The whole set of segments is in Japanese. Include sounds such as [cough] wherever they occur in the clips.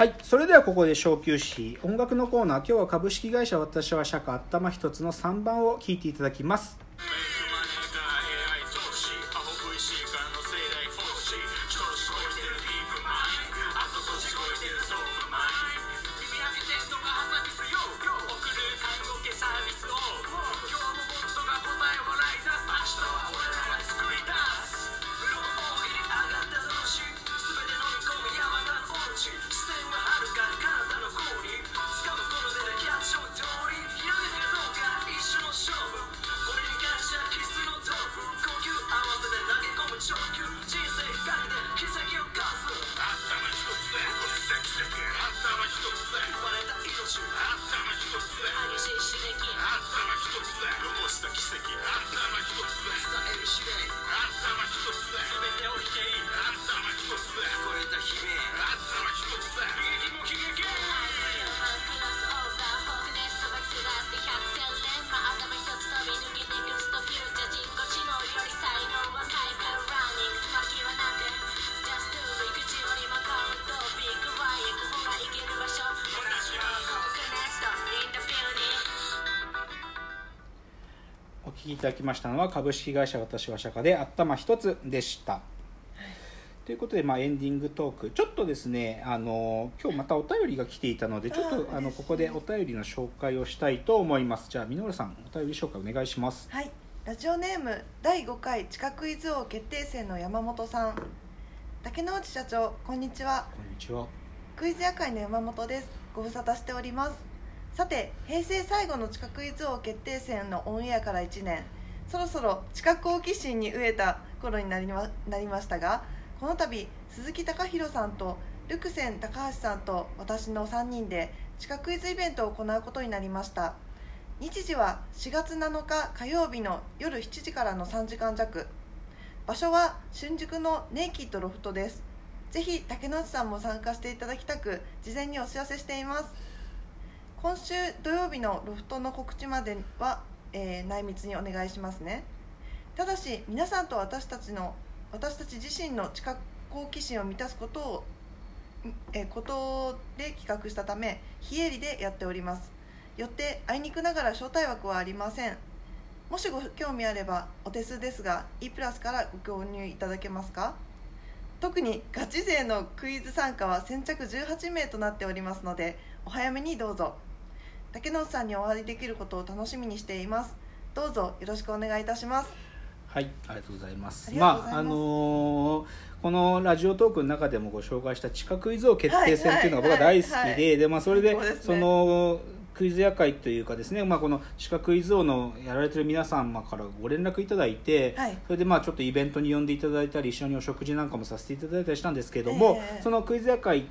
はいそれではここで小休止。音楽のコーナー。今日は株式会社私は社会頭一つの3番を聴いていただきます。お聞きいただきましたのは株式会社私は社科で頭一つでした。ということで、まあ、エンディングトーク。ちょっとですねあの今日またお便りが来ていたのでちょっとああのここでお便りの紹介をしたいと思います。じゃあ箕浦さんお便り紹介お願いします。はい。ラジオネーム第5回地下クイズ王決定戦の山本さん。竹之内社長こんにちは。こんにちは。クイズ夜会の山本です。ご無沙汰しておりますさて平成最後の地下クイズ王決定戦のオンエアから1年。そろそろ地下好奇心に飢えた頃になりまなりましたがこの度鈴木貴弘さんとルクセン高橋さんと私の3人で地下クイズイベントを行うことになりました。日時は4月7日火曜日の夜7時からの3時間弱。場所は新宿のネイキッドロフトです。ぜひ竹之内さんも参加していただきたく事前にお知らせしています。今週土曜日のロフトの告知までは、えー内密にお願いしますね。ただし皆さんと私たちの私たち自身の知覚好奇心を満たすことをえことで企画したため非営利でやっております。よってあいにくながら招待枠はありません。もしご興味あればお手数ですが E プラスからご購入いただけますか？特にガチ勢のクイズ参加は先着18名となっておりますのでお早めにどうぞ。竹野内さんにお会いできることを楽しみにしています。どうぞよろしくお願いいたします。はい、ありがとうございます。まあ、あのーこのラジオトークの中でもご紹介した地下クイズ王決定戦っていうのが僕は大好きで、はいはいはいで、まあ、それで、その。クイズ夜会というかですね、まあ、この地下クイズ王のやられてる皆様からご連絡いただいて、はい。それでまあちょっとイベントに呼んでいただいたり一緒にお食事なんかもさせていただいたりしたんですけども、ええ。そのクイズ夜会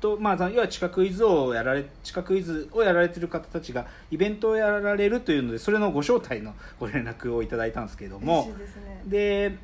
と、まあ、要は地下クイズをやられ地下クイズをやられてる方たちがイベントをやられるというのでそれのご招待のご連絡をいただいたんですけども。ですね。で、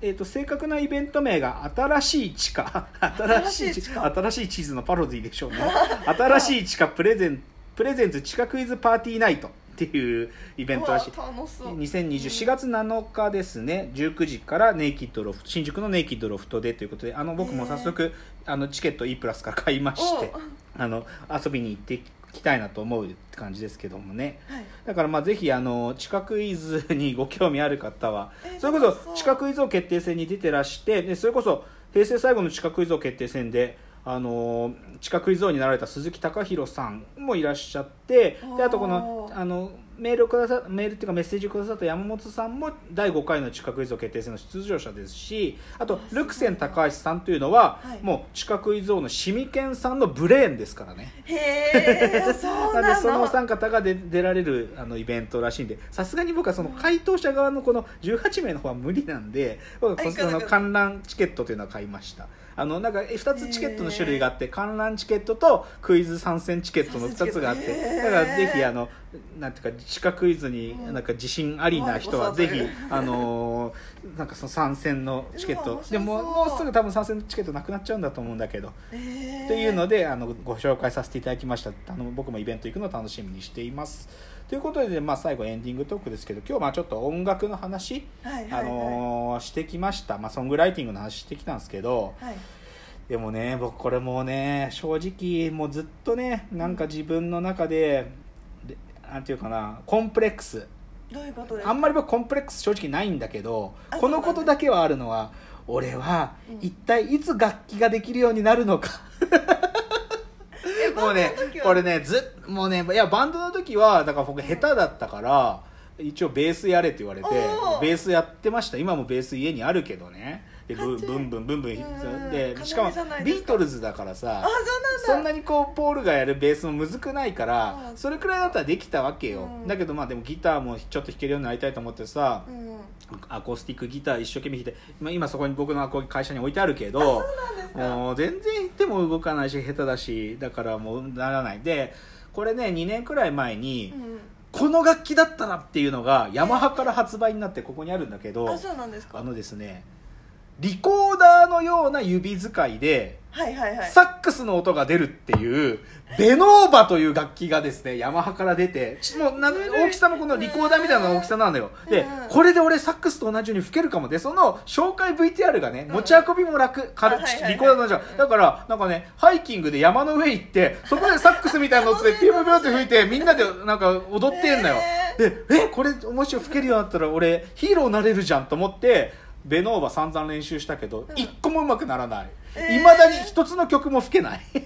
えー、と正確なイベント名が「新しい地下」[laughs] 新しい地新しい地下。新しい地図のパロディでしょうね。新しい地下プレゼンプレゼンツ地下クイズパーティーナイトっていうイベントらしい。うわ楽しそう。2024月7日ですね。19時からネイキッドロフト新宿のネイキッドロフトでということであの僕も早速、あのチケット E プラスから買いましておあの遊びに行ってきたいなと思うって感じですけどもね。はい。だからまあぜひあの地下クイズにご興味ある方はえーそれこそ地下クイズ王決定戦に出てらしてでそれこそ平成最後の地下クイズ王決定戦であの地下クイズ王になられた鈴木貴弘さんもいらっしゃってであとこのあのメールをくださメールっていうかメッセージをくださった山本さんも第5回の地下クイズ王決定戦の出場者ですしあとあルクセン高橋さんというのは、はい。もう地下クイズ王のシミケンさんのブレーンですからね。へえ [laughs] そうななののでそのお三方が出出られるあのイベントらしいんでさすがに僕はその回答者側のこの18名の方は無理なんで僕はの観覧チケットというのは買いました。あのなんか2つチケットの種類があって観覧チケットとクイズ参戦チケットの2つがあってだからぜひあのなんていうか地下クイズになんか自信ありな人はうんぜひあのー [laughs] なんかその参戦のチケット。でももうすぐ多分参戦のチケットなくなっちゃうんだと思うんだけど。へー。っていうのであのご紹介させていただきました。あの僕もイベント行くのを楽しみにしています。ということで、まあ、最後エンディングトークですけど今日はまあちょっと音楽の話、はいはいはい。あのーしてきました、まあ、ソングライティングの話してきたんですけど。はい。でもね僕これもうね正直もうずっとねなんか自分の中ででなんていうかなコンプレックス。どういうことですか？あんまり僕コンプレックス正直ないんだけどあこのことだけはあるのは俺はうん。一体いつ楽器ができるようになるのか。えもうねこれねずっもうねいやバンドの時はだから僕下手だったから一応ベースやれって言われてベースやってました。今もベース家にあるけどね。でブンブンブンブンでしかもビートルズだからさあそんなにこうポールがやるベースもむずくないからうんそれくらいだったらできたわけよ、うん。だけどまあでもギターもちょっと弾けるようになりたいと思ってさ、うん。アコースティックギター一生懸命弾いて、まあ、今そこに僕の会社に置いてあるけどもう全然でも動かないし下手だしだからもうならない。でこれね2年くらい前に、うんこの楽器だったらっていうのがヤマハから発売になってここにあるんだけどあそうなんですか。あのですねリコーダーのような指使いではいはいはい。サックスの音が出るっていうベノーバという楽器がですねヤマハから出てちもうな大きさもこのリコーダーみたいな大きさなのよ。でうん。これで俺サックスと同じように吹けるかも。でその紹介 VTR がねうん。持ち運びも楽軽あはいはいはい。リコーダーなんじゃん。だからなんかねハイキングで山の上行ってそこでサックスみたいなのでピューピューって吹いてみんなでなんか踊ってんのよ。へでえこれもし吹けるようになったら俺ヒーローになれるじゃんと思ってベノーバ散々練習したけどうん。一個も上手くならない。えー。いまだに一つの曲も吹けない。えー。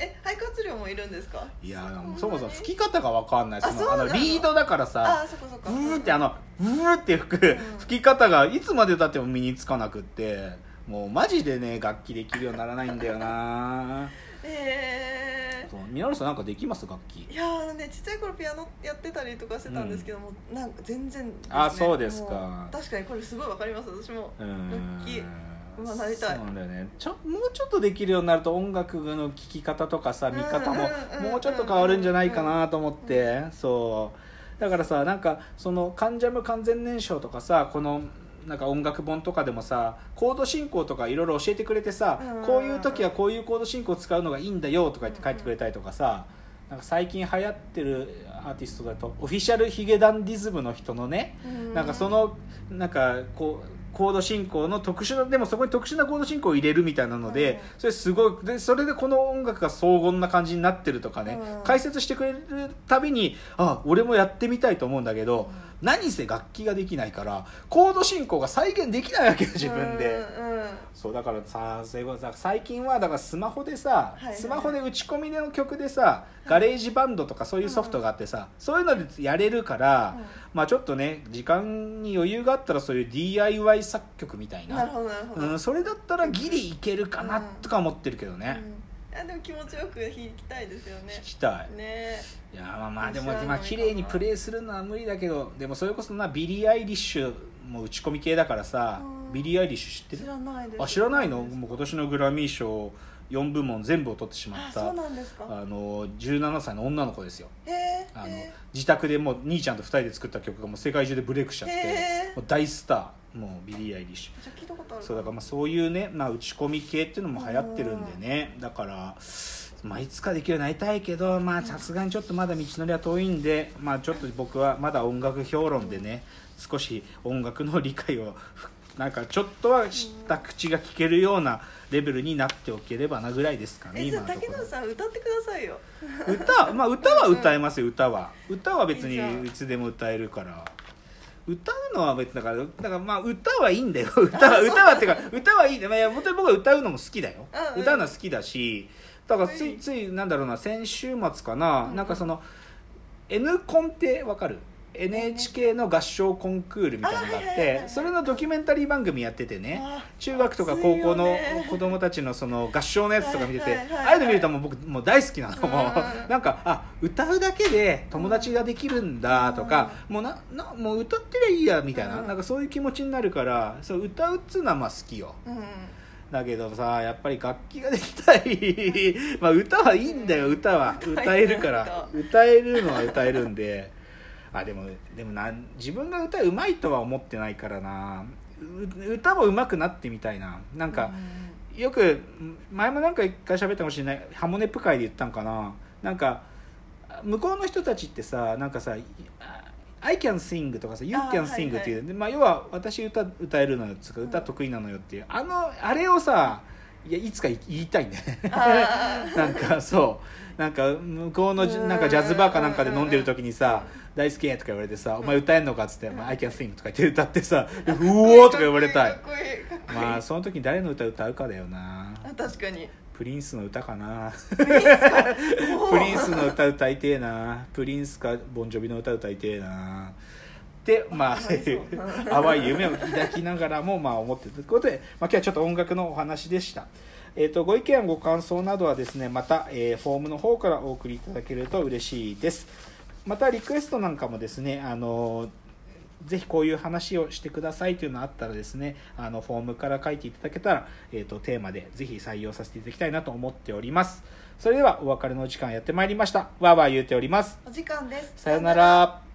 え肺活量もいるんですか？いやんなに？そもそも吹き方が分かんない。そのああそうなの？のリードだからあさそこそこブーってあのブーって吹くん。吹き方がいつまでたっても身につかなくってもうマジでね楽器できるようにならないんだよな。[laughs] えそうみのるさんなんかできます？楽器。ーいやーねちっちゃい頃ピアノやってたりとかしてたんですけども、なんか全然ね。あそうですか。確かにこれすごいわかります。私も楽器うわなりたい。そうなんだよね。ちょもうちょっとできるようになると音楽の聴き方とかさ見方もうんうんうんもうちょっと変わるんじゃないかなと思って。そう。だからさなんかその「関ジャム完全燃焼」とかさこのなんか音楽本とかでもさコード進行とかいろいろ教えてくれてさうん。うんうんこういう時はこういうコード進行を使うのがいいんだよとか言って書いてくれたりとかさなんか最近流行ってるアーティストだとオフィシャルヒゲダンディズムの人のねうん。なんかそのなんかこうコード進行の特殊なでもそこに特殊なコード進行を入れるみたいなので、うん。それすごいでそれでこの音楽が荘厳な感じになってるとかね、うん。解説してくれるたびにあ俺もやってみたいと思うんだけど、何せ楽器ができないからコード進行が再現できないわけよ自分で。うんうんそうだからさ最近はだからスマホでさ、はいはいスマホで打ち込みの曲でさ GarageBand とかそういうソフトがあってさ、そういうのでやれるから、うん。まあちょっとね時間に余裕があったらそういう DIY 作曲みたいな。うん、それだったらギリいけるかなうんとか思ってるけどね、うん、あでも気持ちよく弾きたいですよね。弾きたい。ね。いやまあまあでもまあ綺麗にプレイするのは無理だけどでもそれこそなビリー・アイリッシュも打ち込み系だからさうん。ビリー・アイリッシュ知って知るらないです。あ知らないの？もう今年のグラミー賞4部門全部を取ってしまあったそうなんですか。あの17歳の女の子ですよ。あのへ自宅でもう兄ちゃんと2人で作った曲がもう世界中でブレイクしちゃってもう大スターもうビリー・アイリッシュ。そうだからまあそういうね、まあ、打ち込み系っていうのも流行ってるんでね。だから、まあ、いつかできるようになりたいけどまあさすがにちょっとまだ道のりは遠いんで、まあ、ちょっと僕はまだ音楽評論でね少し音楽の理解をふなんかちょっとは知った口が聞けるようなレベルになっておければなぐらいですかね今のところ。竹野さん歌ってくださいよ。歌まあ歌は歌えますよ歌は歌は別にいつでも歌えるから。歌うのは別だからだからまあ歌はいいんだよ。[laughs] 歌は歌はっていうか歌はいいまあいや本当に僕は歌うのも好きだよ、歌うのは好きだしだからつはい。いついなんだろうな先週末かな、うんなんかその N コンってわかる？NHK の合唱コンクールみたいなのがあってそれのドキュメンタリー番組やっててね。あ中学とか高校の子供たちのその合唱のやつとか見てて、ああいうの見るともう僕もう大好きなの、うん。なんかあ歌うだけで友達ができるんだとか、もうななもう歌ってりゃいいやみたいな,、うん。なんかそういう気持ちになるからそう歌うっつうのはまあ好きよ。うん。だけどさやっぱり楽器ができたい。[laughs] まあ歌はいいんだよ歌は。歌えるから。歌えるのは歌えるんであでもでもな自分が歌うまいとは思ってないからな。う歌も上手くなってみたいな。なんか、よく前もなんか一回喋ったかもしれないハモネプ会で言ったんかな。なんか向こうの人たちってさなんかさ「I can sing」とかさ「You あ can はい sing」はいっていう、でまあ、要は私歌歌えるのよつうか歌得意なのよっていう。あのあれをさいやいつか言いたいね。あ [laughs] なんかそう。なんか向こうのなんかジャズバーかなんかで飲んでる時にさ「大好き」とか言われてさ「お前歌えんのか?」っつって「まあ I can sing」とか言って歌ってさ「[laughs] うおー」とか言われたい。まあその時に誰の歌歌うかだよな。あ確かに。プリンスの歌かな。プリンスか。[laughs] プリンスの歌歌いてえな。プリンスかボンジョビの歌歌いてえなでまあ淡い夢を抱きながらもまあ思ってるということで、まあ、今日はちょっと音楽のお話でした。えー、とご意見ご感想などはですねまた、えーフォームの方からお送りいただけると嬉しいです。またリクエストなんかもですねあのーぜひこういう話をしてくださいというのがあったらですねあのフォームから書いていただけたら、えー、とテーマでぜひ採用させていただきたいなと思っております。それではお別れのお時間やってまいりました。わーわー言うております。お時間です。さよなら